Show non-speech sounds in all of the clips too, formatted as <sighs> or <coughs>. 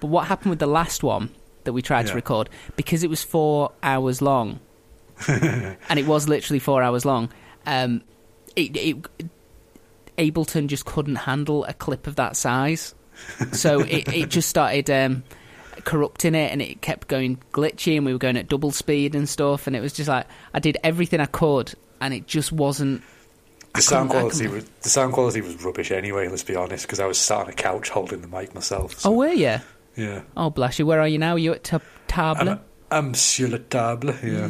But what happened with the last one that we tried Yeah. to record because it was four hours long, <laughs> and it was literally four hours long. Um, it, it Ableton just couldn't handle a clip of that size, so <laughs> it, it just started um, corrupting it, and it kept going glitchy, and we were going at double speed and stuff, and it was just like I did everything I could, and it just wasn't. The sound quality was the sound quality was rubbish anyway. Let's be honest, because I was sat on a couch holding the mic myself. so- Oh, were you? Yeah. Oh, bless you. Where are you now? you at ta- table? I'm, I'm sur table. Yeah.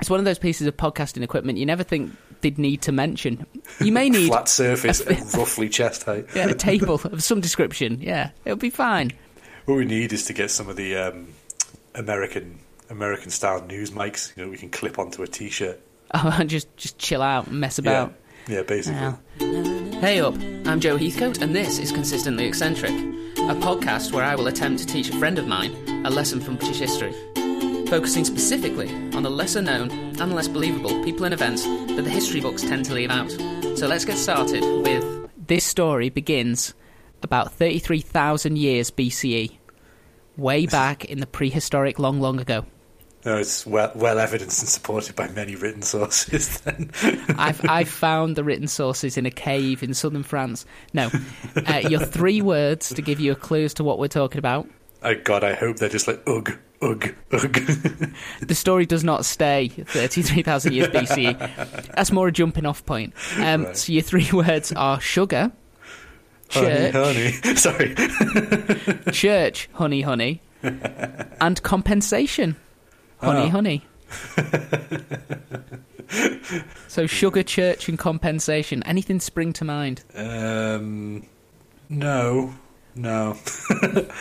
It's one of those pieces of podcasting equipment you never think they'd need to mention. You may <laughs> need a Flat surface, and <laughs> roughly chest height. <laughs> yeah, a table of some description. Yeah, it'll be fine. What we need is to get some of the um, American American style news mics. You know, we can clip onto a t-shirt. Oh, and just just chill out and mess about. Yeah, yeah, basically. Wow. Hey up, I'm Joe Heathcote, and this is Consistently Eccentric, a podcast where I will attempt to teach a friend of mine a lesson from British history, focusing specifically on the lesser known and less believable people and events that the history books tend to leave out. So let's get started with this story begins about 33,000 years BCE, way back in the prehistoric long, long ago. No, it's well, well evidenced and supported by many written sources. <laughs> Then, I've I've found the written sources in a cave in southern France. No, uh, your three words to give you a clue as to what we're talking about. oh God, I hope they're just like ugh, ugh, ugh. <laughs> The story does not stay 33,000 years BCE. That's more a jumping off point. Um, Right. So your three words are sugar, honey, church, honey. <laughs> Sorry. church, honey, honey, and compensation, honey, Oh. honey. <laughs> so sugar, church, and compensation. Anything spring to mind? Um, no, no. <laughs>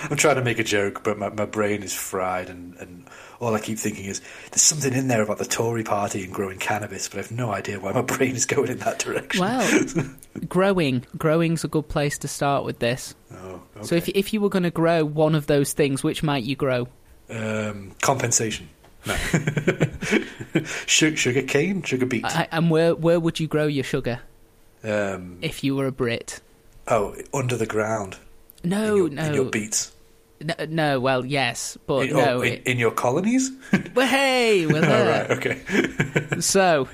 I'm trying to make a joke, but my, my brain is fried, and, and all I keep thinking is there's something in there about the Tory party and growing cannabis, but I've no idea why my <laughs> brain is going in that direction. Well, growing. Growing's a good place to start with this. Oh, okay. So if if you were going to grow one of those things, which might you grow? um, compensation. No. <laughs> sugar, sugar cane, sugar beet. I, and where where would you grow your sugar Um, if you were a Brit? oh, under the ground. No, in your, no, in your beets. no, no. Well, yes, but in, no. oh, in, in your colonies. <laughs> well, hey, we're oh, <laughs> there. right, okay. So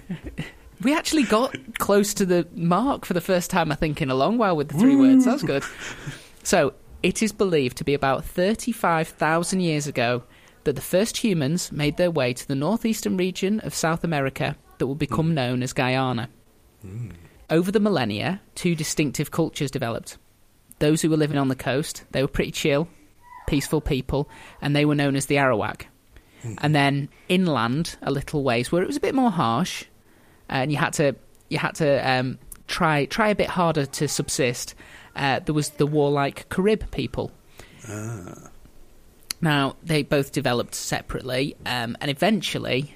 we actually got close to the mark for the first time, I think, in a long while with the three words. That's good. So it is believed to be about 35,000 years ago that the first humans made their way to the northeastern region of South America that would become known as Guyana. Over the millennia, two distinctive cultures developed. Those who were living on the coast, they were pretty chill, peaceful people, and they were known as the Arawak. And then inland, a little ways, where it was a bit more harsh, and you had to you had to um, try try a bit harder to subsist. Uh, there was the warlike Carib people. Now they both developed separately, um, and eventually,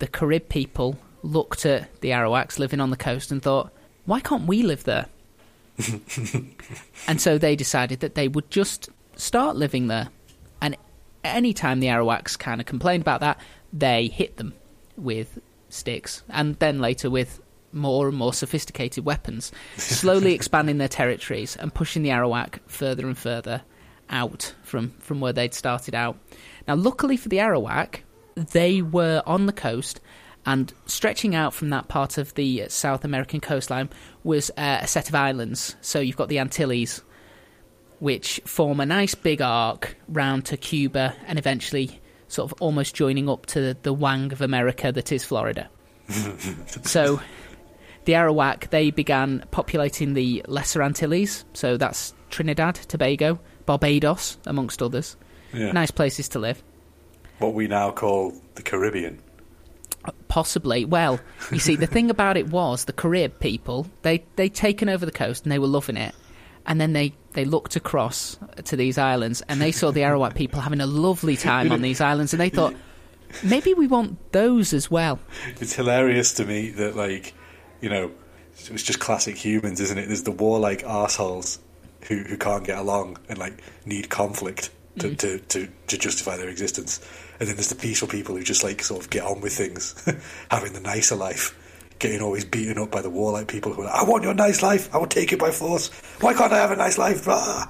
the Carib people looked at the Arawaks living on the coast and thought, "Why can't we live there?" <laughs> and so they decided that they would just start living there. And any time the Arawaks kind of complained about that, they hit them with sticks, and then later with more and more sophisticated weapons, slowly <laughs> expanding their territories and pushing the Arawak further and further out from, from where they'd started out. Now, luckily for the Arawak, they were on the coast, and stretching out from that part of the South American coastline was uh, a set of islands. So you've got the Antilles, which form a nice big arc round to Cuba and eventually sort of almost joining up to the, the wang of America that is Florida. <laughs> so the Arawak, they began populating the Lesser Antilles, so that's Trinidad, Tobago, Barbados, amongst others. Yeah. Nice places to live. What we now call the Caribbean. Possibly. Well, you see, the thing about it was the Carib people they they taken over the coast and they were loving it, and then they they looked across to these islands and they saw the Arawak people having a lovely time on these islands, and they thought maybe we want those as well. It's hilarious to me that, like, you know, it's just classic humans, isn't it? There's the warlike arseholes who, who can't get along and, like, need conflict to, to, to, to justify their existence. And then there's the peaceful people who just, like, sort of get on with things, <laughs> having the nicer life, getting always beaten up by the warlike people who are like, I want your nice life, I will take it by force. Why can't I have a nice life? Blah.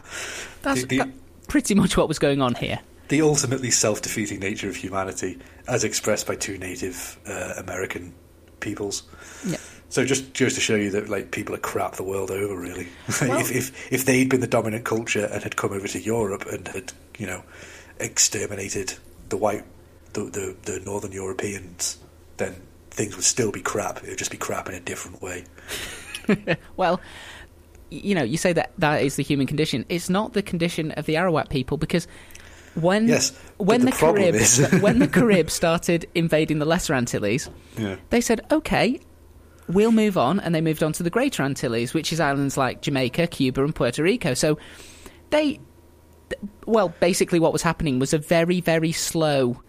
That's The- the- that, pretty much what was going on here. The ultimately self-defeating nature of humanity, as expressed by two Native uh, American peoples. Yeah. So just just to show you that like people are crap the world over, really. <laughs> Well- if, if if they'd been the dominant culture and had come over to Europe and had you know exterminated the white the the, the northern Europeans, then things would still be crap. It would just be crap in a different way. <laughs> Well, you know, you say that that is the human condition. It's not the condition of the Arawak people because when Yes, when the the, Carib is- <laughs> when the Carib started invading the Lesser Antilles, Yeah. they said, "Okay, we'll move on," and they moved on to the Greater Antilles, which is islands like Jamaica, Cuba, and Puerto Rico. So they, well, basically, what was happening was a very, very slow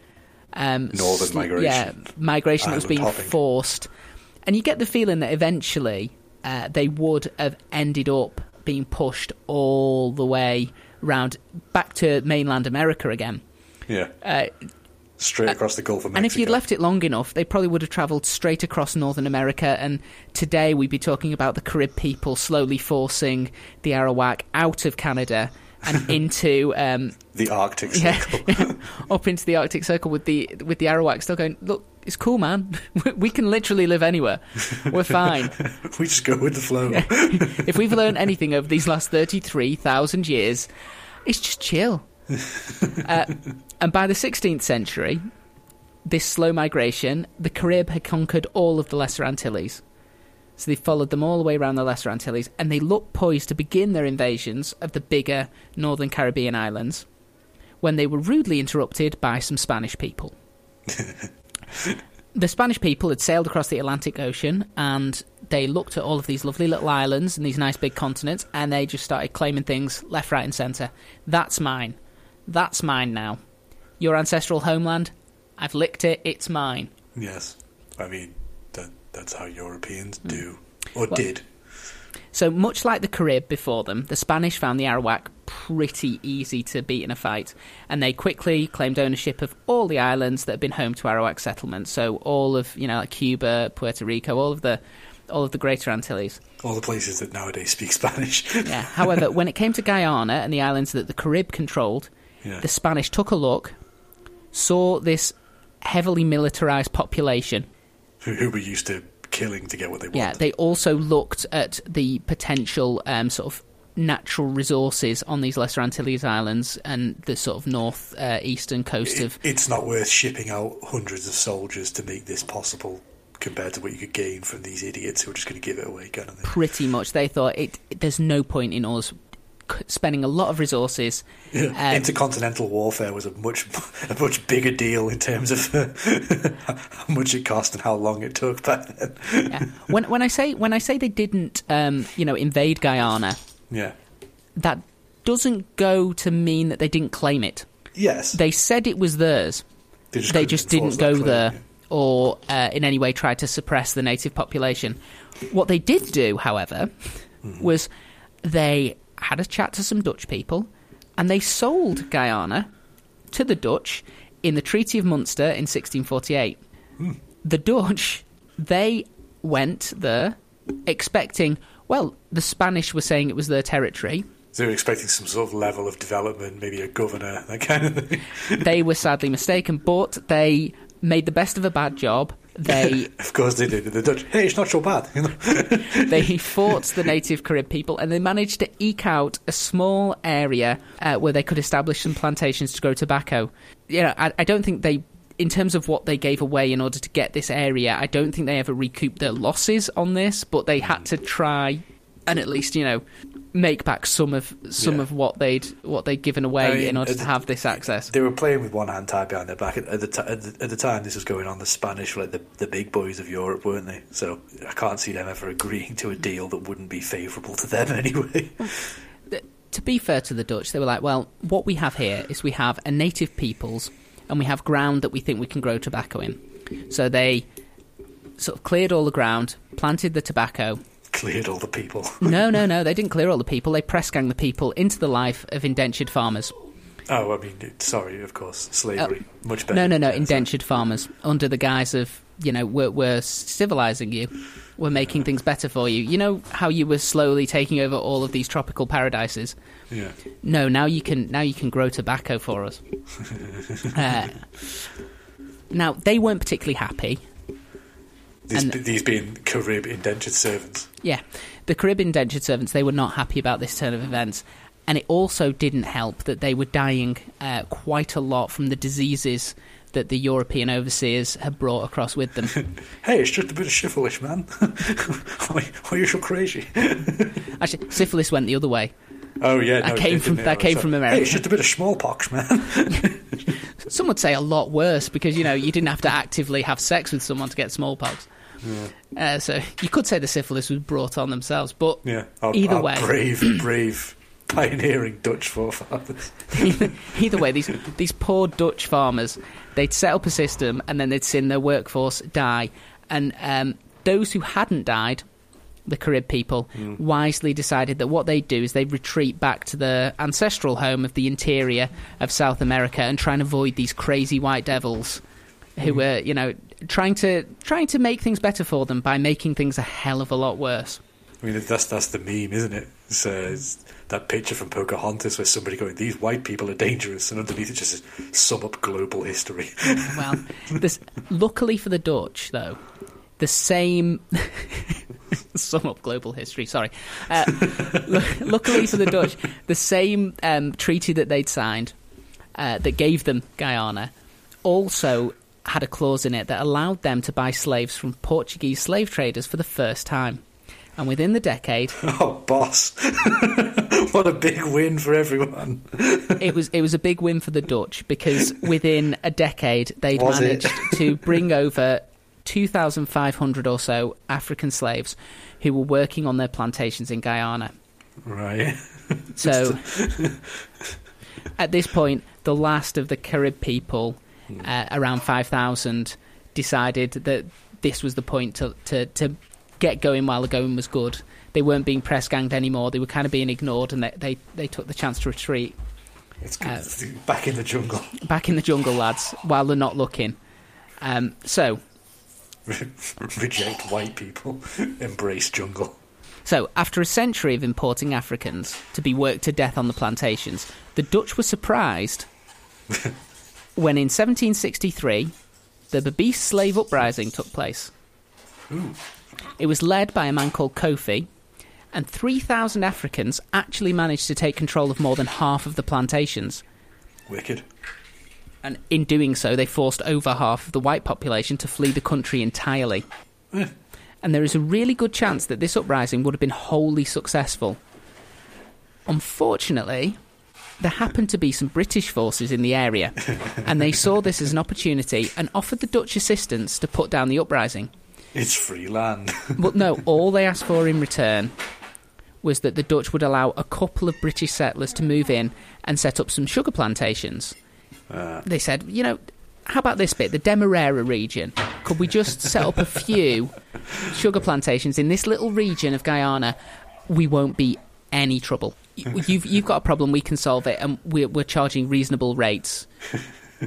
um, Northern migration. Yeah, migration that was being hopping. forced, and you get the feeling that eventually uh, they would have ended up being pushed all the way round back to mainland America again. Yeah, Uh, straight across the Gulf of Mexico. and if you'd left it long enough, they probably would have travelled straight across Northern America. And today we'd be talking about the Carib people slowly forcing the Arawak out of Canada and <laughs> into um, the Arctic yeah, Circle. <laughs> up into the Arctic Circle with the with the Arawak still going. Look, it's cool, man. <laughs> We can literally live anywhere. We're fine. we just go with the flow. if we've learned anything over these last 33,000 years, it's just chill. <laughs> uh, and by the 16th century, this slow migration, the Carib had conquered all of the Lesser Antilles. So they followed them all the way around the Lesser Antilles, and they looked poised to begin their invasions of the bigger northern Caribbean islands when they were rudely interrupted by some Spanish people. <laughs> the Spanish people had sailed across the Atlantic Ocean and they looked at all of these lovely little islands and these nice big continents and they just started claiming things left, right, and centre. That's mine. That's mine now. Your ancestral homeland, I've licked it, it's mine. yes, I mean that that's how Europeans Hmm. do or Well- did. So, much like the Carib before them, the Spanish found the Arawak pretty easy to beat in a fight, and they quickly claimed ownership of all the islands that had been home to Arawak settlements. So, all of you know, like Cuba, Puerto Rico, all of the all of the Greater Antilles. All the places that nowadays speak <laughs> Spanish. Yeah. However, when it came to Guyana and the islands that the Carib controlled, yeah. the Spanish took a look, saw this heavily militarized population. who, who were used to killing to get what they wanted. Yeah, they also looked at the potential um, sort of natural resources on these Lesser Antilles islands and the sort of north uh, eastern coast It- of. it's not worth shipping out hundreds of soldiers to make this possible compared to what you could gain from these idiots who are just going to give it away, kind of thing. Pretty much, they thought it. There's no point in us spending a lot of resources. Yeah. Um, Intercontinental warfare was a much <laughs> a much bigger deal in terms of <laughs> how much it cost and how long it took back then. Yeah. when when I say when I say they didn't, um, you know, invade Guyana, Yeah. that doesn't go to mean that they didn't claim it. Yes. They said it was theirs. They just, they just didn't go claim, there yeah. or uh, in any way try to suppress the native population. What they did do, however, Mm-hmm. was they had a chat to some Dutch people and they sold Guyana to the Dutch in the Treaty of Munster in 1648. Hmm. The Dutch, they went there expecting, well, the Spanish were saying it was their territory. So they were expecting some sort of level of development, maybe a governor, that kind of thing. they were sadly mistaken, but they made the best of a bad job. They <laughs> of course they did. The Dutch, hey, it's not so bad. You know? <laughs> they fought the native Carib people and they managed to eke out a small area uh, where they could establish some plantations to grow tobacco. You know, I, I don't think they, in terms of what they gave away in order to get this area, I don't think they ever recouped their losses on this, but they had to try and at least, you know, make back some of some Yeah. of what they'd what they'd given away I mean, in order it- to have this access. They were playing with one hand tied behind their back at, at, the, t- at, the, at the time this was going on. The Spanish were like the, the big boys of Europe, weren't they? So I can't see them ever agreeing to a deal that wouldn't be favourable to them <laughs> anyway. to be fair to the Dutch, they were like, well, what we have here is we have a native peoples and we have ground that we think we can grow tobacco in. So they sort of cleared all the ground, planted the tobacco. Cleared all the people. <laughs> No, no, no, they didn't clear all the people. They press gang the people into the life of indentured farmers. Oh, I mean, sorry, of course, slavery, much better. No, no, no, Yeah, indentured farmers under the guise of you know we're, we're civilizing you, we're making things better for you. You know how you were slowly taking over all of these tropical paradises. Yeah. No, now you can now you can grow tobacco for us. <laughs> uh, now they weren't particularly happy. These, being Carib indentured servants. Yeah, the Carib indentured servants they were not happy about this turn of events, and it also didn't help that they were dying uh, quite a lot from the diseases that the European overseers had brought across with them. <laughs> Hey, it's just a bit of syphilis, man. <laughs> why, why are you so crazy? <laughs> Actually, syphilis went the other way. Oh yeah, That no, came from- that came So- from Hey, America. it's just a bit of smallpox, man. Some would say a lot worse because you know you didn't have to actively have sex with someone to get smallpox. Uh, so you could say the syphilis was brought on themselves, but yeah. Either our way. brave, brave, pioneering Dutch forefathers. either, <laughs> either way, these these poor Dutch farmers, they'd set up a system and then they'd seen their workforce die, and um, those who hadn't died, the Carib people, wisely decided that what they'd do is they'd retreat back to the ancestral home of the interior of South America and try and avoid these crazy white devils, who were you know trying to trying to make things better for them by making things a hell of a lot worse. I mean, that's that's the meme, isn't it? It's, uh, it's that picture from Pocahontas where somebody going, "These white people are dangerous," and underneath it just says, "Sum up global history." <laughs> Well, <laughs> this, luckily for the Dutch, though, the same. <laughs> sum up global history, sorry. Uh, lu- luckily for the Dutch, the same um, treaty that they'd signed uh, that gave them Guyana also had a clause in it that allowed them to buy slaves from Portuguese slave traders for the first time. And within the decade, <laughs> oh, boss! <laughs> what a big win for everyone. it was it was a big win for the Dutch because within a decade they'd Was managed to bring over 2,500 or so African slaves who were working on their plantations in Guyana. Right. So <laughs> at this point, the last of the Carib people, uh, around 5,000, decided that this was the point to, to, to get going while the going was good. They weren't being press ganged anymore. They were kind of being ignored, and they, they, they took the chance to retreat. It's good. Uh, back in the jungle. <laughs> back in the jungle, lads, while they're not looking. Um, so, <laughs> Reject white people. <laughs> Embrace jungle. so after a century of importing Africans to be worked to death on the plantations, the Dutch were surprised when in 1763 the Berbice slave uprising took place. It was led by a man called Kofi, and 3,000 Africans actually managed to take control of more than half of the plantations. Wicked. And in doing so, they forced over half of the white population to flee the country entirely. Eh. And there is a really good chance that this uprising would have been wholly successful. Unfortunately, there happened to be some British forces in the area, and they saw this as an opportunity and offered the Dutch assistance to put down the uprising. It's free land. <laughs> But no, all they asked for in return was that the Dutch would allow a couple of British settlers to move in and set up some sugar plantations. Uh, They said, you know, how about this bit, the Demerara region? Could we just set up a few sugar plantations in this little region of Guyana? We won't be any trouble. You- <laughs> You've, you've got a problem, we can solve it, and we're, we're charging reasonable rates. <laughs>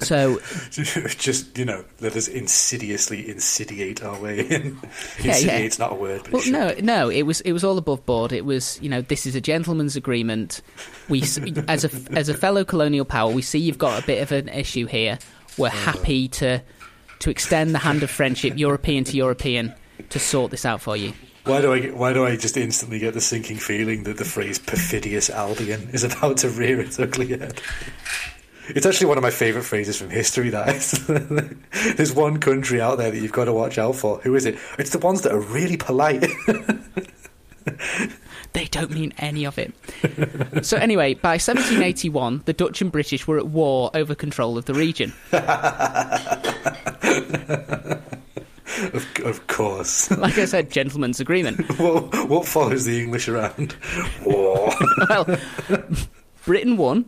so just, you know, let us insidiously insidiate our way in. Yeah, yeah. Not a word, but Well, no, no. It was it was all above board. It was you know this is a gentleman's agreement. We as a as a fellow colonial power, we see you've got a bit of an issue here. We're uh. happy to to extend the hand of friendship, European to European, to sort this out for you. Why do I get, why do I just instantly get the sinking feeling that the phrase perfidious Albion is about to rear its ugly head? It's actually one of my favourite phrases from history. That is, <laughs> there's one country out there that you've got to watch out for. Who is it? It's the ones that are really polite. <laughs> They don't mean any of it. so anyway, by 1781, the Dutch and British were at war over control of the region. <laughs> course. <laughs> Like I said, gentleman's agreement. <laughs> what, what follows the English around? War. <laughs> well, Britain won,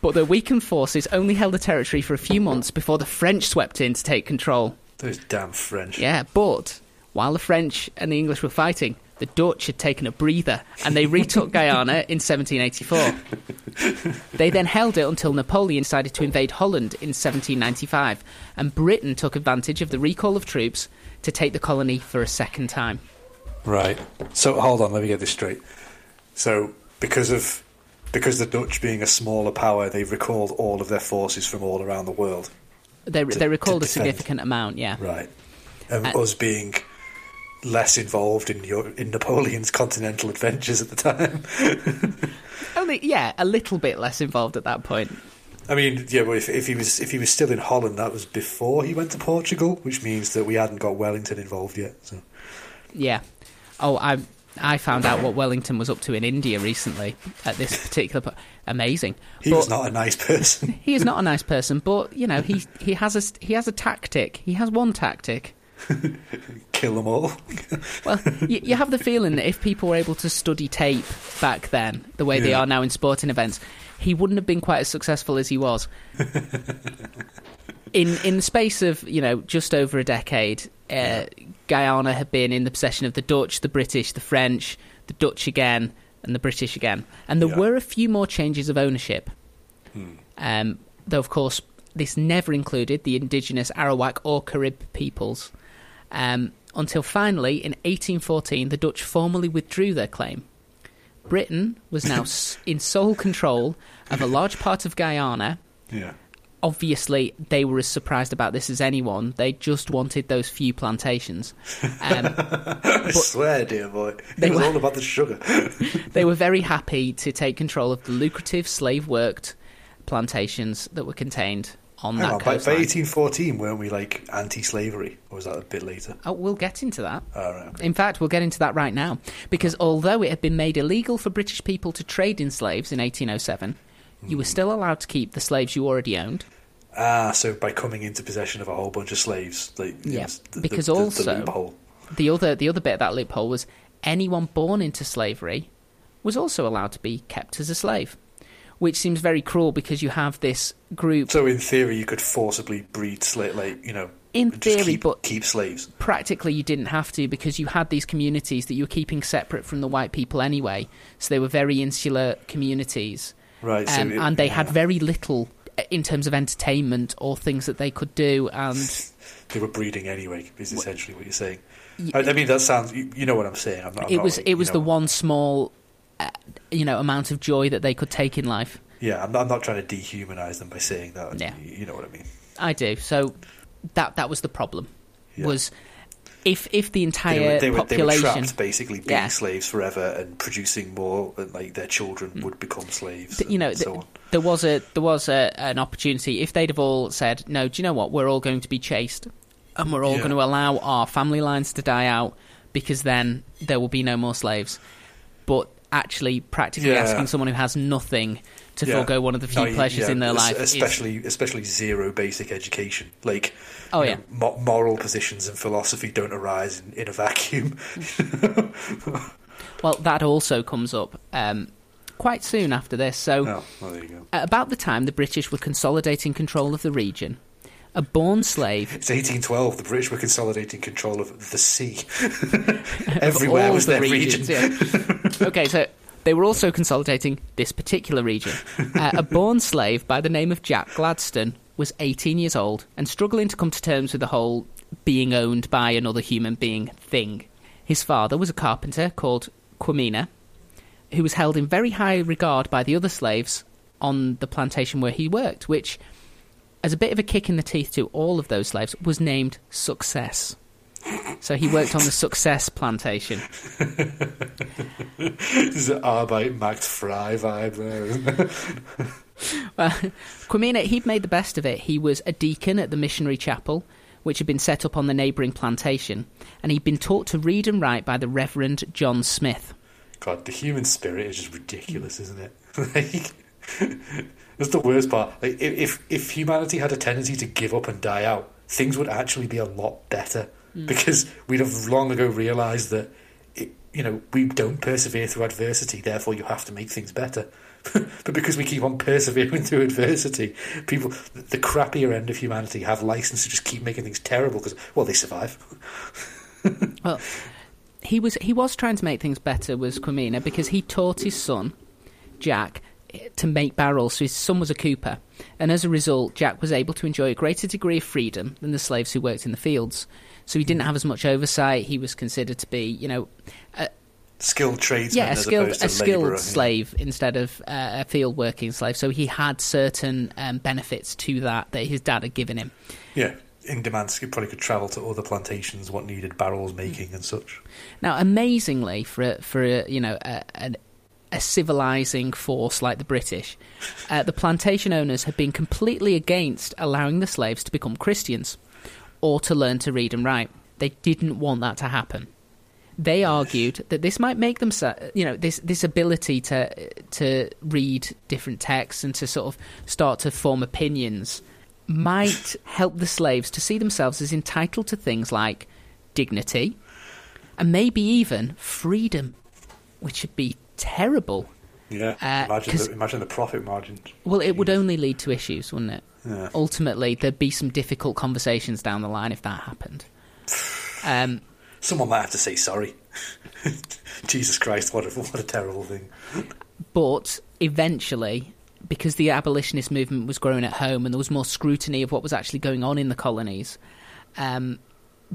but their weakened forces only held the territory for a few months before the French swept in to take control. Those damn French. Yeah, but while the French and the English were fighting, the Dutch had taken a breather and they retook Guyana in 1784. They then held it until Napoleon decided to invade Holland in 1795, and Britain took advantage of the recall of troops to take the colony for a second time. Right. So hold on, let me get this straight. So because of because the Dutch being a smaller power, they recalled all of their forces from all around the world. They, To- they recalled a significant amount, yeah. Right. And And- us being less involved in your in Napoleon's continental adventures at the time. <laughs> Only, yeah, a little bit less involved at that point. I mean, yeah, but if, if he was if he was still in Holland, that was before he went to Portugal, which means that we hadn't got Wellington involved yet. So Yeah. Oh, I I found out what Wellington was up to in India recently at this particular. Po- amazing. he But- was not a nice person. <laughs> He is not a nice person, but you know he he has a he has a tactic. He has one tactic. Kill them all. Well, you, you have the feeling that if people were able to study tape back then, the way they are now in sporting events, he wouldn't have been quite as successful as he was. <laughs> in in the space of you know just over a decade, uh, Guyana had been in the possession of the Dutch, the British, the French, the Dutch again, and the British again. And there Yeah. were a few more changes of ownership. Hmm. Um, though, of course, this never included the indigenous Arawak or Carib peoples. Um, until finally, in 1814, the Dutch formally withdrew their claim. Britain was now <coughs> in sole control of a large part of Guyana. yeah. Obviously, they were as surprised about this as anyone. They just wanted those few plantations. Um, <laughs> I swear, dear boy, They it was were- all about the sugar. <laughs> they were very happy to take control of the lucrative slave worked plantations that were contained on Hang that on, by, by 1814, weren't we like anti-slavery, or was that a bit later? Oh, we'll get into that. All right. okay. In fact, we'll get into that right now. Because although it had been made illegal for British people to trade in slaves in 1807, you were still allowed to keep the slaves you already owned. Ah, so by coming into possession of a whole bunch of slaves, like Yeah, the, because the, the, also- the loophole. The other, the other bit of that loophole was anyone born into slavery was also allowed to be kept as a slave, which seems very cruel because you have this group. So in theory, you could forcibly breed slave, like you know, In theory, keep, but- keep slaves. practically you didn't have to because you had these communities that you were keeping separate from the white people anyway. So they were very insular communities. Right. So um, it- and they had very little uh, in terms of entertainment or things that they could do. And <laughs> they were breeding anyway. Is essentially what you're saying. I, mean, that sounds. You, know what I'm saying. I'm not, I'm it was like, it was the know- one small, you know, amount of joy that they could take in life. Yeah, I'm not, I'm not trying to dehumanize them by saying that. Yeah. You, know what I mean. I do. So that that was the problem. Yeah. Was if if the They entire were, they, were, they were population trapped basically being Yeah. slaves forever and producing more, and like their children mm. would become slaves. You know, so on. there was a there was a, an opportunity if they'd have all said, "No, do you know what? We're all going to be chased, and we're all Yeah. going to allow our family lines to die out because then there will be no more slaves." But actually, practically Yeah. asking someone who has nothing to Yeah. forego one of the few No, pleasures yeah, in their life, is- especially especially zero basic education. Like, Oh, yeah. know, mo- moral positions and philosophy don't arise in, in a vacuum. <laughs> well, that also comes up um, quite soon after this. So. oh, well, there you go. At about the time the British were consolidating control of the region, a born slave It's 1812. The British were consolidating control of the sea. <laughs> Everywhere was the their regions, region. yeah. Okay, so they were also consolidating this particular region. <laughs> Uh, a born slave by the name of Jack Gladstone was 18 years old and struggling to come to terms with the whole being owned by another human being thing. His father was a carpenter called Quamina, who was held in very high regard by the other slaves on the plantation where he worked, which, as a bit of a kick in the teeth to all of those slaves, was named Success. So he worked on the Success plantation. <laughs> This is an Arbeit Macht Frei vibe there, isn't it? <laughs> Well, Quamina, he'd made the best of it. He was a deacon at the missionary chapel, which had been set up on the neighbouring plantation, and he'd been taught to read and write by the Reverend John Smith. God, the human spirit is just ridiculous, isn't it? <laughs> like, that's the worst part. Like, if if humanity had a tendency to give up and die out, things would actually be a lot better Mm. because we'd have long ago realised that it, you know we don't persevere through adversity. Therefore, you have to make things better. <laughs> but because we keep on persevering through adversity, people, the crappier end of humanity, have license to just keep making things terrible because well, they survive. <laughs> Well, he was he was trying to make things better was Quamina because he taught his son Jack to make barrels. So his son was a cooper, and as a result, Jack was able to enjoy a greater degree of freedom than the slaves who worked in the fields. So he didn't have as much oversight. He was considered to be, you know, a skilled tradesman. yeah, a skilled a skilled labourer, yeah. slave instead of uh, a field working slave. So he had certain um, benefits to that that his dad had given him. Yeah, in demand, he probably could travel to other plantations, what needed barrels making and such. Now, amazingly, for a, for a, you know a, a, a civilizing force like the British, uh, the plantation owners had been completely against allowing the slaves to become Christians or to learn to read and write. They didn't want that to happen. They argued that this might make them, you know, this this ability to to read different texts and to sort of start to form opinions might help the slaves to see themselves as entitled to things like dignity and maybe even freedom, which would be terrible. Yeah, Uh, imagine the, imagine the profit margin. Well, it would only lead to issues, wouldn't it? Yeah. Ultimately, there'd be some difficult conversations down the line if that happened. Um, Someone might have to say sorry. <laughs> Jesus Christ, what a what a terrible thing. but eventually, because the abolitionist movement was growing at home and there was more scrutiny of what was actually going on in the colonies, um,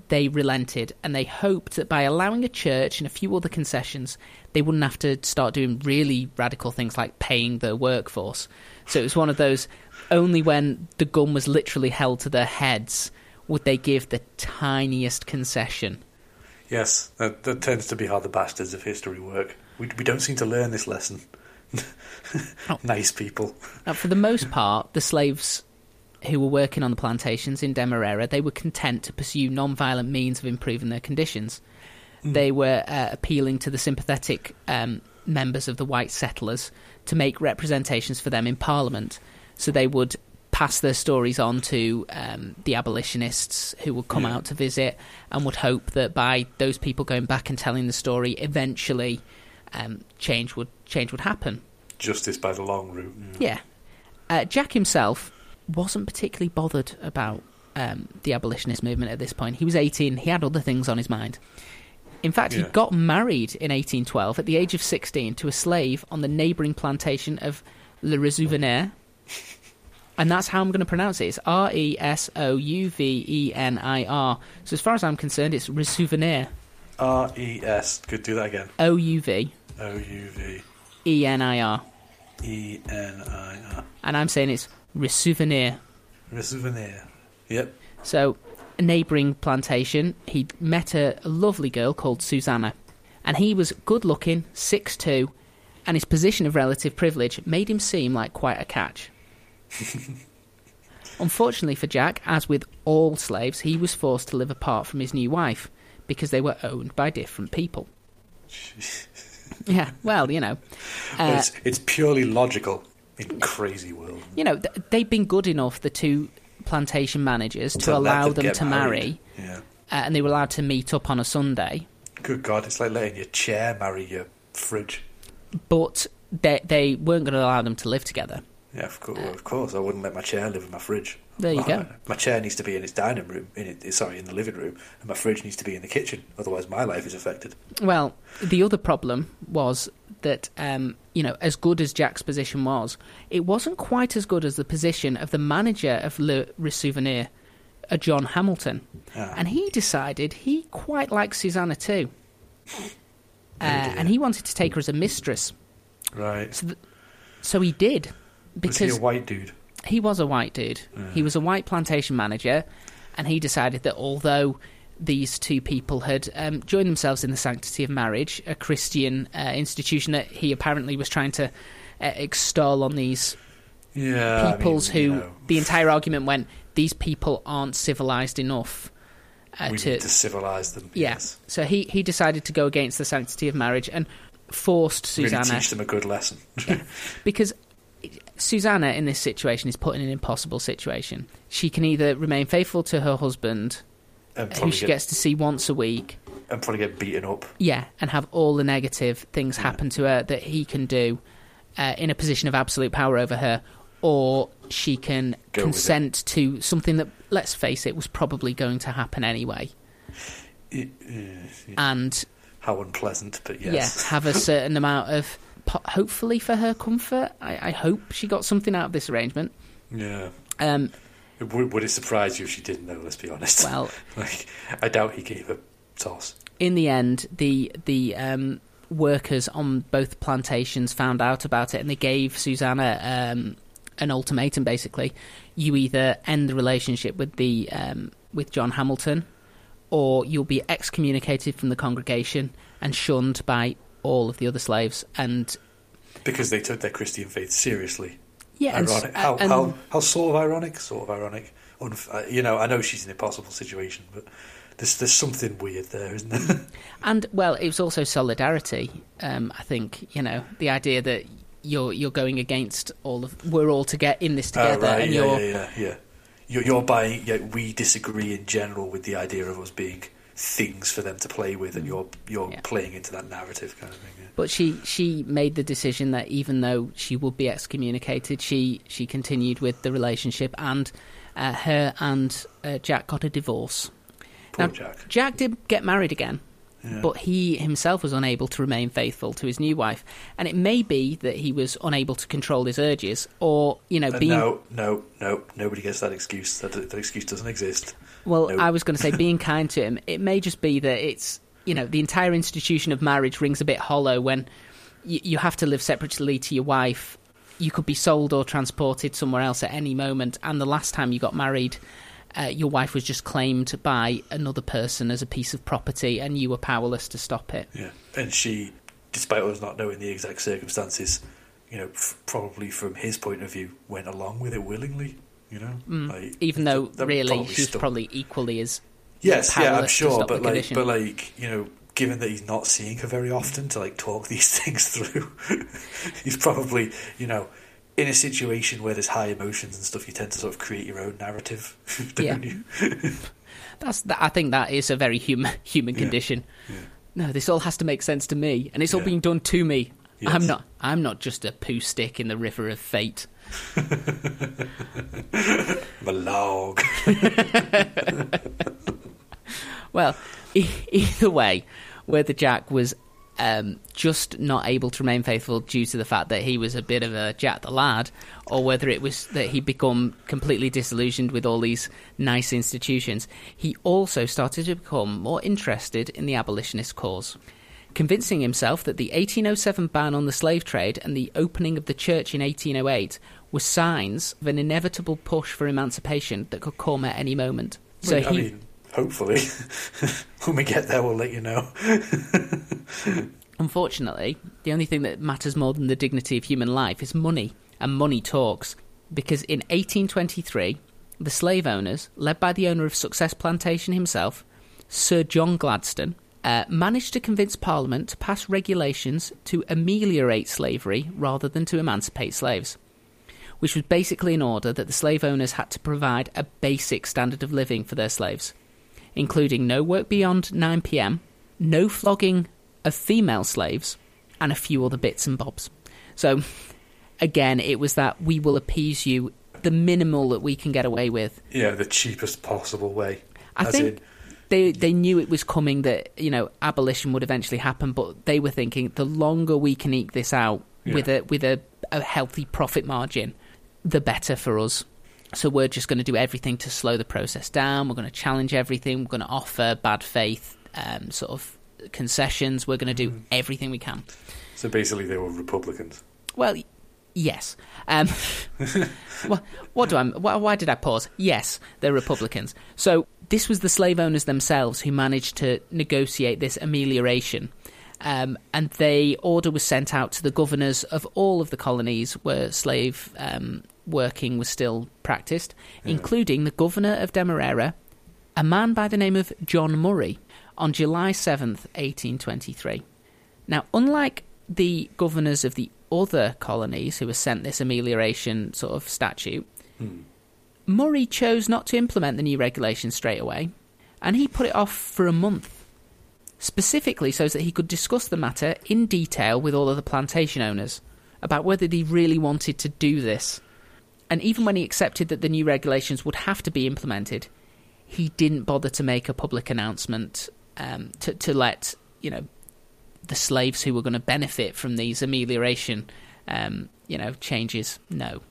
they relented and they hoped that by allowing a church and a few other concessions, they wouldn't have to start doing really radical things like paying their workforce. So it was one of those only when the gun was literally held to their heads would they give the tiniest concession. Yes, that, that tends to be how the bastards of history work. We, we don't seem to learn this lesson. <laughs> Nice people. Now, for the most part, the slaves who were working on the plantations in Demerara, they were content to pursue non-violent means of improving their conditions. They were uh, appealing to the sympathetic um, members of the white settlers to make representations for them in Parliament. So they would pass their stories on to um, the abolitionists who would come Yeah. out to visit and would hope that by those people going back and telling the story, eventually um, change would change would happen. Justice by the long route. Yeah. Uh, Jack himself wasn't particularly bothered about um, the abolitionist movement at this point. He was 18, he had other things on his mind. In fact, he got married in 1812 at the age of 16 to a slave on the neighbouring plantation of Le Resouvenir. And that's how I'm going to pronounce it. It's R E S O U V E N I R. So, as far as I'm concerned, it's Resouvenir. R E S. Could do that again. O U V O U V E N I R. E N I R. And I'm saying it's Resouvenir. A souvenir. Yep. So, a neighbouring plantation, he met a, lovely girl called Susanna. And he was good looking, 6'2, and his position of relative privilege made him seem like quite a catch. <laughs> Unfortunately for Jack, as with all slaves, he was forced to live apart from his new wife because they were owned by different people. <laughs> Yeah, well, you know. Uh, it's, it's purely logical in crazy world. you know, th- they've been good enough, the two plantation managers, to, allow them to married. marry, Yeah. uh, and they were allowed to meet up on a Sunday. Good God, it's like letting your chair marry your fridge. but they they weren't going to allow them to live together. Yeah, of course, of course. I wouldn't let my chair live in my fridge. There you go. My chair needs to be in its dining room, in it, sorry, in the living room, and my fridge needs to be in the kitchen. Otherwise, my life is affected. Well, the other problem was that um, you know, as good as Jack's position was, it wasn't quite as good as the position of the manager of Le Resouvenir, uh, John Hamilton, Ah. and he decided he quite liked Susanna too, uh, and he wanted to take her as a mistress. Right. So, th- so he did Was he a white dude? He was a white dude. He was a white plantation manager, and he decided that although these two people had um, joined themselves in the sanctity of marriage, a Christian uh, institution that he apparently was trying to uh, extol on these Yeah. I peoples mean, you who know, the entire argument went these people aren't civilized enough uh, we to need to civilise them. yeah. Yes. So he he decided to go against the sanctity of marriage and forced Really Susanna teach them a good lesson. <laughs> because Susanna in this situation is put in an impossible situation. She can either remain faithful to her husband, who she get, gets to see once a week, and probably get beaten up. yeah, and have all the negative things Yeah. happen to her that he can do uh, in a position of absolute power over her, or she can Go consent to something that, let's face it, was probably going to happen anyway. Y- yeah, yeah. And how unpleasant, but yes. yeah, have a certain <laughs> amount of, hopefully for her comfort. I, I hope she got something out of this arrangement. Yeah. Um, Would, would it surprise you if she didn't though? Let's be honest. <laughs> well, like, I doubt he gave a toss. in the end, the the um, workers on both plantations found out about it, and they gave Susanna um, an ultimatum. Basically, you either end the relationship with the um, with John Hamilton, or you'll be excommunicated from the congregation and shunned by all of the other slaves. And Because they took their Christian faith seriously. yeah, and, ironic. How, and- how, how sort of ironic? Sort of ironic. Unf- uh, you know, I know she's in an impossible situation, but there's there's something weird there, isn't there? <laughs> And well, it was also solidarity. Um, I think you know the idea that you're you're going against all of we're all to get in this Oh, together, right, and yeah, you're yeah, yeah, yeah. You're, you're buying. Yeah, we disagree in general with the idea of us being things for them to play with, and you're you're Mm. Yeah. playing into that narrative kind of thing. Yeah. But she she made the decision that even though she would be excommunicated, she she continued with the relationship, and uh, her and uh, Jack got a divorce. Poor Now, Jack. Jack did get married again, Yeah. but he himself was unable to remain faithful to his new wife, and it may be that he was unable to control his urges, or you know, Uh, being no, no, no. Nobody gets that excuse. That, that excuse doesn't exist. Well, No. I was going to say being kind to him. It may just be that it's you know the entire institution of marriage rings a bit hollow when you, you have to live separately to your wife. You could be sold or transported somewhere else at any moment. And the last time you got married, uh, your wife was just claimed by another person as a piece of property, and you were powerless to stop it. Yeah, and she, despite us not knowing the exact circumstances, you know, f- probably from his point of view, went along with it willingly. You know, like, Mm. Even though that- that really probably was stuck- probably equally as Yes, yeah, I'm sure, but like, condition. but like, you know, given that he's not seeing her very often to like talk <laughs> these things through, <laughs> he's probably, you know, in a situation where there's high emotions and stuff. You tend to sort of create your own narrative, <laughs> don't Yeah. you? That's that. I think that is a very human human Yeah. condition. Yeah. No, this all has to make sense to me, and it's all Yeah. being done to me. Yes. I'm not. I'm not just a poo stick in the river of fate. <laughs> Malog. <laughs> Well, e- either way, whether Jack was um, just not able to remain faithful due to the fact that he was a bit of a Jack the lad, or whether it was that he'd become completely disillusioned with all these nice institutions, he also started to become more interested in the abolitionist cause. Convincing himself that the 1807 ban on the slave trade and the opening of the church in 1808 were signs of an inevitable push for emancipation that could come at any moment. So I he, mean, hopefully, <laughs> when we get there, we'll let you know. <laughs> Unfortunately, the only thing that matters more than the dignity of human life is money, and money talks. Because in 1823, the slave owners, led by the owner of Success Plantation himself, Sir John Gladstone, uh, managed to convince Parliament to pass regulations to ameliorate slavery rather than to emancipate slaves, which was basically an order that the slave owners had to provide a basic standard of living for their slaves, including no work beyond 9 pm, no flogging of female slaves, and a few other bits and bobs. So, again, it was that we will appease you the minimal that we can get away with. Yeah, the cheapest possible way. I As think in, they they knew it was coming that you know abolition would eventually happen, but they were thinking the longer we can eke this out with a with a, a healthy profit margin, the better for us. So we're just going to do everything to slow the process down. We're going to challenge everything. We're going to offer bad faith um, sort of concessions. We're going to do everything we can. so basically, they were Republicans. Well, yes. Um, <laughs> what, what do I? Why, why did I pause? Yes, they're Republicans. So this was the slave owners themselves who managed to negotiate this amelioration. Um, and the order was sent out to the governors of all of the colonies where slave um, working was still practiced, including the governor of Demerara, a man by the name of John Murray, on July 7th, 1823. Now, unlike the governors of the other colonies who were sent this amelioration sort of statute, Murray chose not to implement the new regulations straight away, and he put it off for a month, specifically so that he could discuss the matter in detail with all of the plantation owners about whether they really wanted to do this. And even when he accepted that the new regulations would have to be implemented, he didn't bother to make a public announcement um, to to let you know the slaves who were going to benefit from these amelioration, um, you know, changes. No.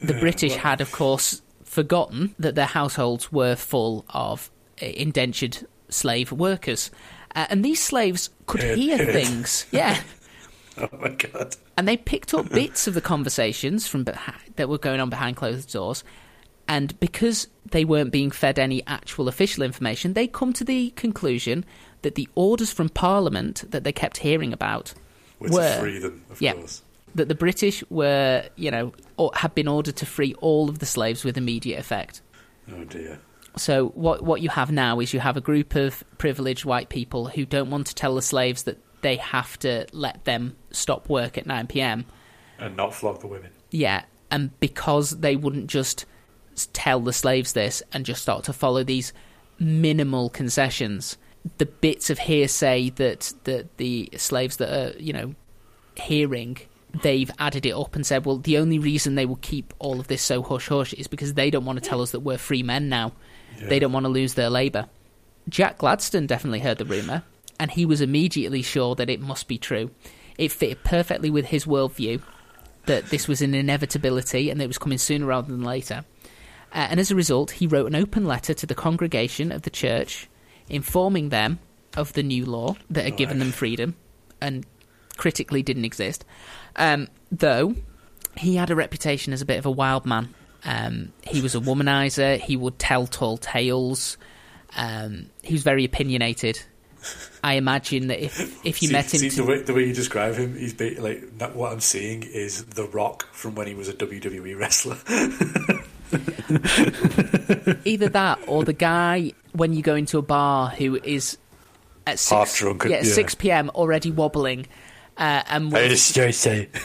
The British had, of course, forgotten that their households were full of uh, indentured slave workers, uh, and these slaves could hear things. Yeah. <laughs> Oh my god. and they picked up <laughs> bits of the conversations from behi- that were going on behind closed doors and because they weren't being fed any actual official information they come to the conclusion that the orders from parliament that they kept hearing about We're Were- to free them, of yeah. course. that the british were you know or had been ordered to free all of the slaves with immediate effect Oh dear. so what what you have now is you have a group of privileged white people who don't want to tell the slaves that they have to let them stop work at 9 p.m. And not flog the women. Yeah, and because they wouldn't just tell the slaves this and just start to follow these minimal concessions, the bits of hearsay that that the slaves that are you know hearing, they've added it up and said, well, the only reason they will keep all of this so hush hush is because they don't want to tell us that we're free men now. They don't want to lose their labour. Jack Gladstone definitely heard the rumour, and he was immediately sure that it must be true. It fit perfectly with his worldview that this was an inevitability and it was coming sooner rather than later. Uh, and as a result, he wrote an open letter to the congregation of the church, informing them of the new law that had given them freedom and critically didn't exist. Um, though he had a reputation as a bit of a wild man. Um, he was a womanizer. He would tell tall tales. Um, he was very opinionated. I imagine that if if you see, met him, see to- the way the way you describe him, he's like what I'm seeing is The Rock from when he was a WWE wrestler. <laughs> <laughs> either that or the guy when you go into a bar who is at six, Half drunk, yeah, yeah. six p.m. already wobbling, uh, and will- <laughs>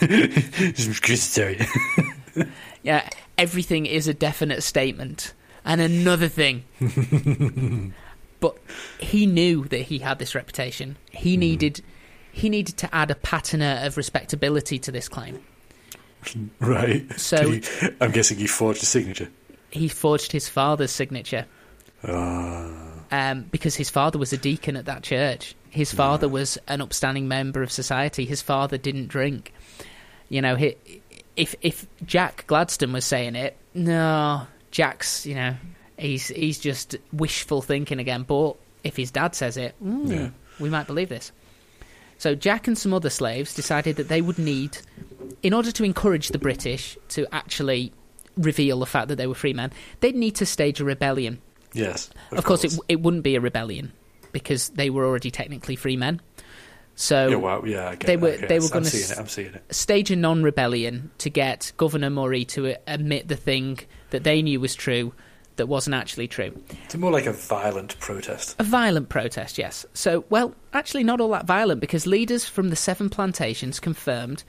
<laughs> yeah, everything is a definite statement. And another thing, but he knew that he had this reputation. He needed he needed to add a patina of respectability to this claim. <laughs> right. So- he- I'm guessing he forged a signature. He forged his father's signature. Ah, um, because his father was a deacon at that church. His father was an upstanding member of society. His father didn't drink. You know, he, if if Jack Gladstone was saying it, no, Jack's you know he's he's just wishful thinking again. But if his dad says it, ooh, Yeah. we might believe this. So Jack and some other slaves decided that they would need, in order to encourage the British to actually reveal the fact that they were free men, they'd need to stage a rebellion. yes. Of, course, it, it wouldn't be a rebellion because they were already technically free men. So yeah, wow, yeah, they were- they were gonna seeing s- it. I'm seeing it. stage a non-rebellion to get Governor Murray to uh, admit the thing that they knew was true that wasn't actually true. It's more like a violent protest. A violent protest, yes. So, well, actually not all that violent because leaders from the seven plantations confirmed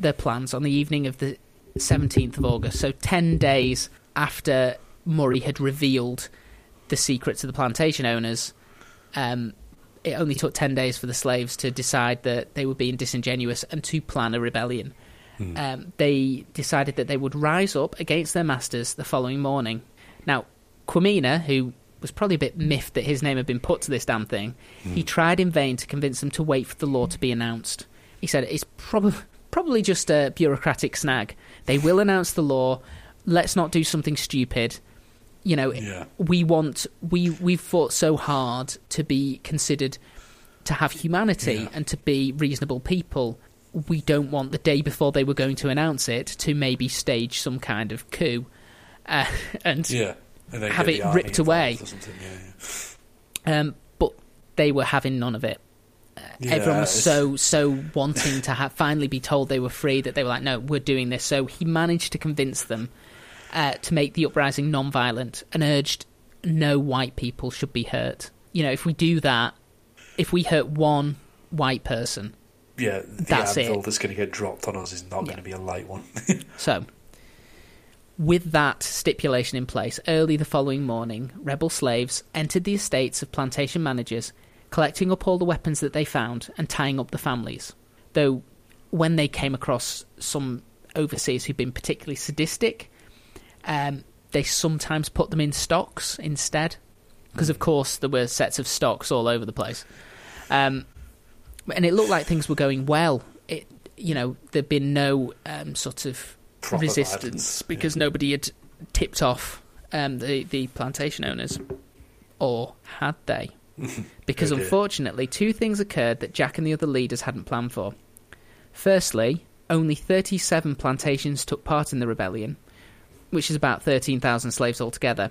their plans on the evening of the 17th of August, so 10 days after Murray had revealed the secret to the plantation owners. Um, it only took 10 days for the slaves to decide that they were being disingenuous and to plan a rebellion. Um, they decided that they would rise up against their masters the following morning. Now, Quamina, who was probably a bit miffed that his name had been put to this damn thing, he tried in vain to convince them to wait for the law to be announced. He said it's probably probably just a bureaucratic snag. They will announce the law. Let's not do something stupid. You know, Yeah. we want we we've fought so hard to be considered to have humanity Yeah. and to be reasonable people. We don't want the day before they were going to announce it to maybe stage some kind of coup uh, <laughs> and Yeah. And Have it ripped away. involved or something, Yeah, yeah. Um, but they were having none of it. Yeah, Everyone was so so wanting to ha- finally be told they were free that they were like, no, we're doing this. So he managed to convince them uh, to make the uprising non-violent and urged no white people should be hurt. You know, if we do that, if we hurt one white person, Yeah, the That's anvil it. that's going to get dropped on us is not Yeah. going to be a light one. <laughs> So, with that stipulation in place, early the following morning, rebel slaves entered the estates of plantation managers, collecting up all the weapons that they found and tying up the families. Though, when they came across some overseers who'd been particularly sadistic, um, they sometimes put them in stocks instead, because of course there were sets of stocks all over the place. Um, and it looked like things were going well. It, you know, there'd been no um, sort of Proper resistance violence, because nobody had tipped off um, the the plantation owners, or had they? <laughs> Because Oh, unfortunately, two things occurred that Jack and the other leaders hadn't planned for. Firstly, only 37 plantations took part in the rebellion, which is about 13,000 slaves altogether,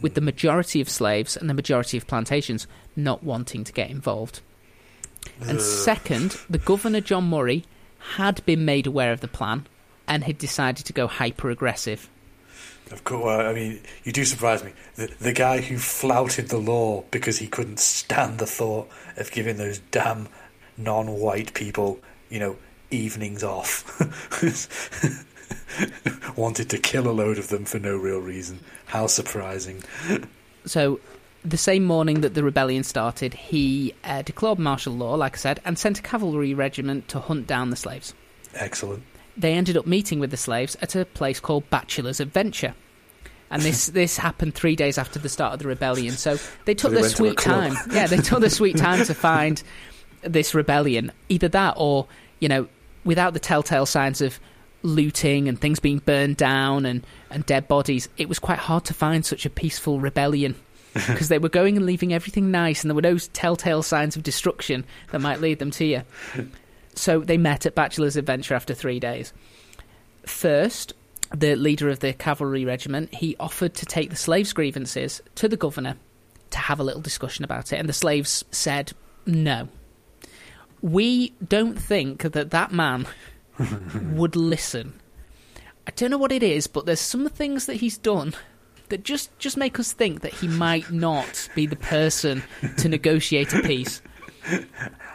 with the majority of slaves and the majority of plantations not wanting to get involved. And Ugh. second, the governor, John Murray, had been made aware of the plan and had decided to go hyper aggressive. Of course, I mean, you do surprise me. The, the guy who flouted the law because he couldn't stand the thought of giving those damn non-white people, you know, evenings off, <laughs> wanted to kill a load of them for no real reason. How surprising! So, the same morning that the rebellion started, he uh, declared martial law, like I said, and sent a cavalry regiment to hunt down the slaves. Excellent. They ended up meeting with the slaves at a place called Bachelor's Adventure. And this, <laughs> this happened three days after the start of the rebellion. So they took they their went to sweet time. Yeah, they took their sweet time to find this rebellion. Either that or, you know, without the telltale signs of looting and things being burned down and, and dead bodies, it was quite hard to find such a peaceful rebellion. <laughs> Because they were going and leaving everything nice, and there were no telltale signs of destruction that might lead them to you. So they met at Bachelor's Adventure after three days. First, the leader of the cavalry regiment, he offered to take the slaves' grievances to the governor to have a little discussion about it, and the slaves said no. We don't think that that man <laughs> would listen. I don't know what it is, but there's some things that he's done that just just make us think that he might not be the person to negotiate a peace. <laughs>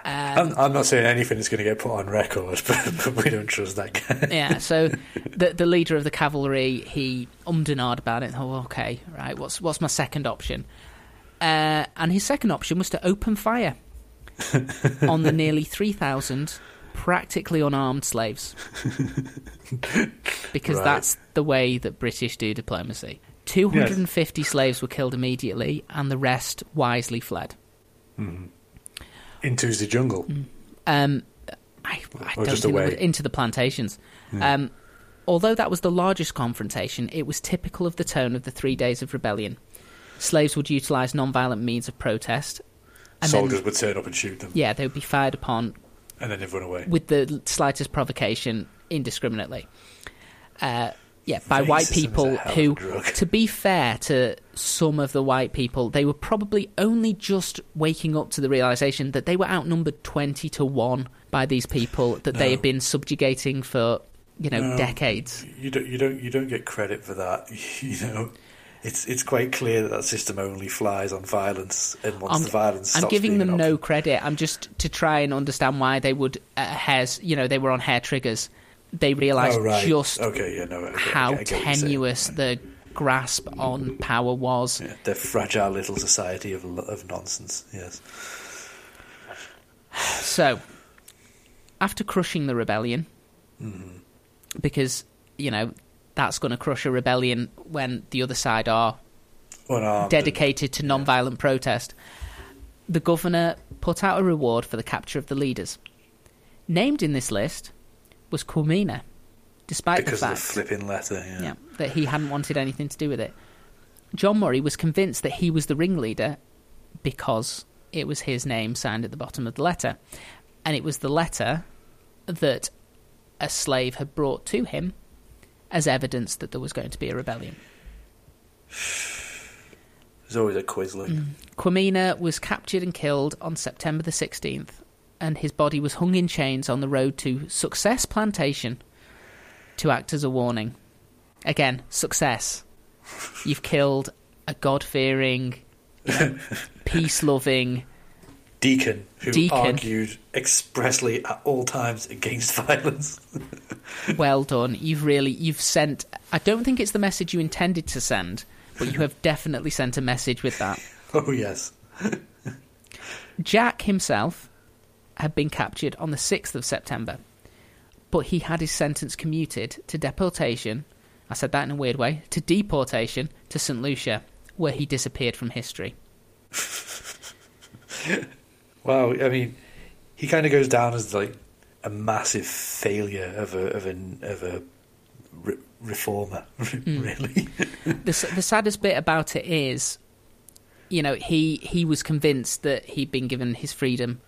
Um, I'm, I'm not saying anything is going to get put on record, <laughs> but, but we don't trust that guy. <laughs> yeah, so the the leader of the cavalry he ummed and ahed about it. Oh, okay, right. What's what's my second option? Uh, and his second option was to open fire on the nearly three thousand practically unarmed slaves, because Right. that's the way that British do diplomacy. Two hundred and fifty slaves were killed immediately, and the rest wisely fled. Into the jungle. Um, I, I Or don't think they away. were into the plantations. Um, although that was the largest confrontation, it was typical of the tone of the three days of rebellion. Slaves would utilise non-violent means of protest, and Soldiers then would turn up and shoot them, yeah, they would be fired upon and then they'd run away. with the slightest provocation indiscriminately. Uh, yeah, by white people hell of a who, drug. to be fair to some of the white people, they were probably only just waking up to the realization that they were outnumbered 20 to 1 by these people that they had been subjugating for, you know, No. decades. You don't, you don't, you don't get credit for that. <laughs> You know, it's it's quite clear that that system only flies on violence, and once I'm- the violence, I'm giving them no credit. I'm just to try and understand why they would uh, hairs. You know, they were on hair triggers. They realised Oh, right. just okay, yeah, no, okay, how I get what you're saying. tenuous the grasp on power was. Yeah, their fragile little society of of nonsense. Yes, So, after crushing the rebellion, Mm-hmm. because you know that's going to crush a rebellion when the other side are unarmed. dedicated to non-violent protest, the governor put out a reward for the capture of the leaders. Named in this list was Quamina, despite because the of the flipping letter. Yeah. yeah, that he hadn't wanted anything to do with it. John Murray was convinced that he was the ringleader because it was his name signed at the bottom of the letter. And it was the letter that a slave had brought to him as evidence that there was going to be a rebellion. There's always a Quisling. Mm. Quamina was captured and killed on September the 16th, and his body was hung in chains on the road to Success Plantation to act as a warning. Again, success. You've killed a God fearing, <laughs> peace loving. Deacon, who Deacon. argued expressly at all times against <laughs> violence. Well done. You've really you've sent. I don't think it's the message you intended to send, but you have <laughs> definitely sent a message with that. oh yes, Jack himself had been captured on the 6th of September, but he had his sentence commuted to deportation. I said that in a weird way to deportation to St. Lucia, where he disappeared from history. <laughs> Wow, I mean, he kind of goes down as like a massive failure of a of an of a re- reformer, <laughs> hmm. really. the, the saddest bit about it is, you know, he he was convinced that he'd been given his freedom,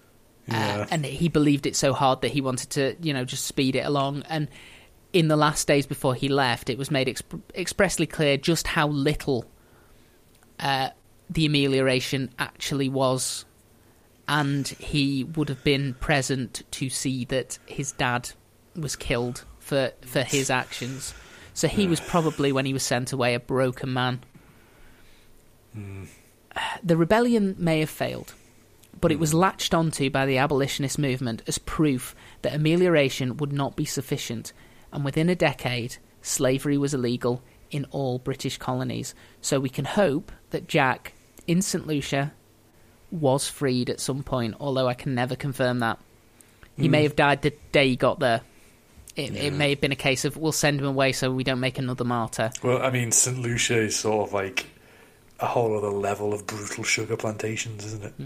uh, Yeah. and he believed it so hard that he wanted to, you know, just speed it along. And in the last days before he left, it was made exp- expressly clear just how little uh, the amelioration actually was, and he would have been present to see that his dad was killed for for his actions. So he was <sighs> probably, when he was sent away, a broken man. The rebellion may have failed, but it was latched onto by the abolitionist movement as proof that amelioration would not be sufficient, and within a decade, slavery was illegal in all British colonies. So we can hope that Jack in St. Lucia was freed at some point, although I can never confirm that. He may have died the day he got there. It, it may have been a case of we'll send him away so we don't make another martyr. Well, I mean, St. Lucia is sort of like a whole other level of brutal sugar plantations, isn't it? Hmm.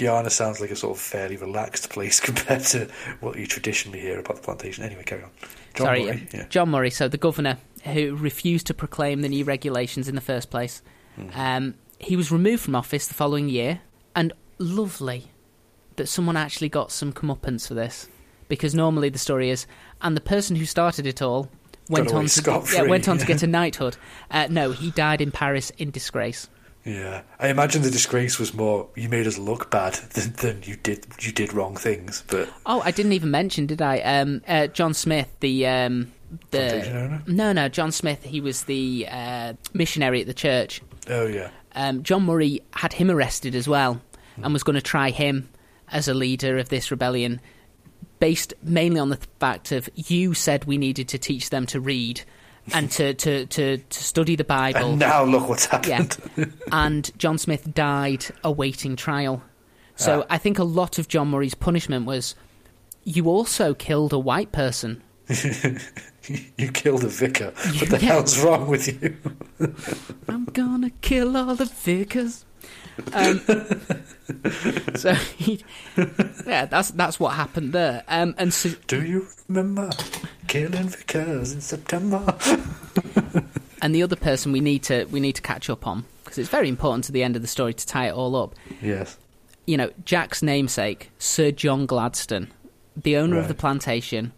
Guyana sounds like a sort of fairly relaxed place <laughs> compared to what you traditionally hear about the plantation. Anyway, carry on. John Sorry, Murray, yeah. yeah. John Murray, so the governor who refused to proclaim the new regulations in the first place. Um, he was removed from office the following year, and lovely that someone actually got some comeuppance for this, because normally the story is, and the person who started it all went Got on to yeah, went on to get <laughs> a knighthood. Uh, no, he died in Paris in disgrace. Yeah, I imagine the disgrace was more you made us look bad <laughs> than, than you did you did wrong things. But Oh, I didn't even mention, did I? Um, uh, John Smith, the um, the owner? no, no, John Smith. He was the uh, missionary at the church. oh yeah, um, John Murray had him arrested as well and was going to try him as a leader of this rebellion, based mainly on the fact of you said we needed to teach them to read and to, to, to, to study the Bible. and now look what's yeah. happened. and John Smith died awaiting trial. So Ah. I think a lot of John Murray's punishment was you also killed a white person. <laughs> you killed a vicar. What the <laughs> Yeah. hell's wrong with you? I'm gonna kill all the vicars. Um, <laughs> so, he, <laughs> yeah, that's that's what happened there. Um, and so, Do you remember killing vicars in September? <laughs> and the other person we need to we need to catch up on because it's very important to the end of the story to tie it all up. yes. You know, Jack's namesake, Sir John Gladstone, the owner of the plantation,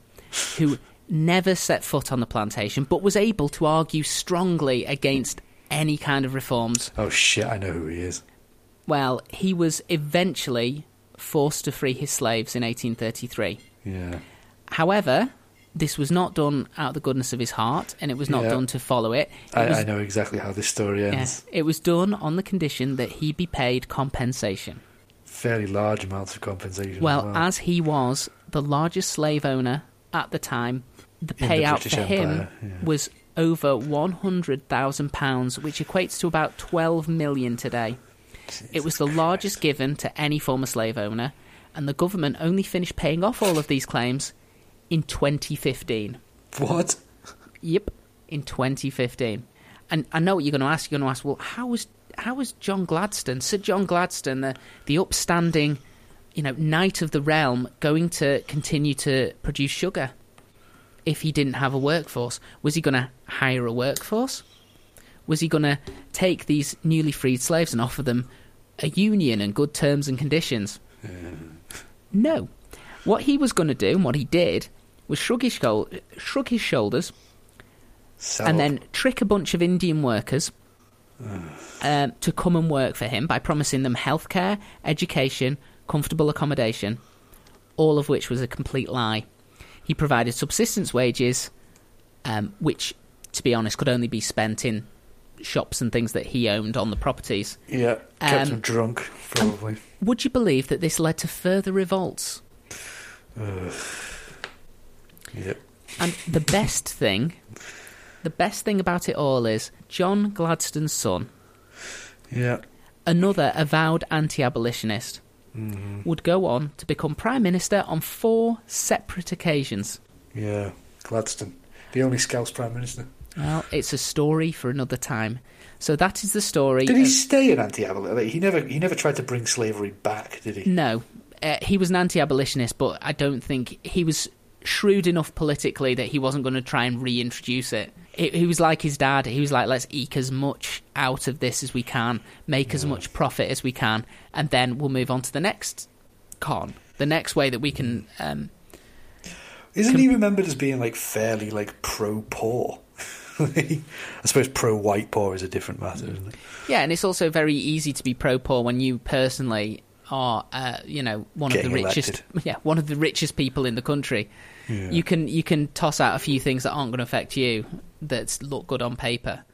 who never set foot on the plantation but was able to argue strongly against any kind of reforms. Oh shit! I know who he is. Well, he was eventually forced to free his slaves in 1833. Yeah. However, this was not done out of the goodness of his heart, and it was not Yeah. done to follow it. It I, was, I know exactly how this story yeah, ends. it was done on the condition that he be paid compensation. Fairly large amounts of compensation. Well, as, as he was the largest slave owner at the time, the In the payout British for him yeah. was over one hundred thousand pounds, which equates to about twelve million today. It was the largest given to any former slave owner, and the government only finished paying off all of these claims in 2015. what? Yep, in 2015. And I know what you're going to ask. You're going to ask, well, how was how was John Gladstone, Sir John Gladstone, the the upstanding, you know, knight of the realm, going to continue to produce sugar if he didn't have a workforce? Was he going to hire a workforce? Was he going to take these newly freed slaves and offer them a union and good terms and conditions? No. What he was going to do, and what he did, was shrug his, shou- shrug his shoulders Sell and then trick a bunch of Indian workers <sighs> um, to come and work for him by promising them healthcare, education, comfortable accommodation, all of which was a complete lie. He provided subsistence wages, um, which, to be honest, could only be spent in shops and things that he owned on the properties. yeah, kept um, him drunk probably. Would you believe that this led to further revolts? Yep. And the best thing, the best thing about it all is John Gladstone's son, Yeah. another avowed anti-abolitionist, would go on to become prime minister on four separate occasions. Yeah. Gladstone, the only Scouse prime minister. Well, it's a story for another time. So that is the story. Did he of- stay an anti-abolitionist? Like, he never he never tried to bring slavery back, did he? No, uh, he was an anti-abolitionist, but I don't think he was shrewd enough politically that he wasn't going to try and reintroduce it. He, he was like his dad. He was like, "Let's eke as much out of this as we can, make as much profit as we can, and then we'll move on to the next con, the next way that we can." Um, Isn't he remembered as being like fairly like pro-poor? <laughs> I suppose pro-white poor is a different matter, isn't it? yeah, and it's also very easy to be pro-poor when you personally are, uh, you know, one of the richest, <laughs> yeah, one of the richest people in the country. Yeah. You can you can toss out a few things that aren't going to affect you that look good on paper.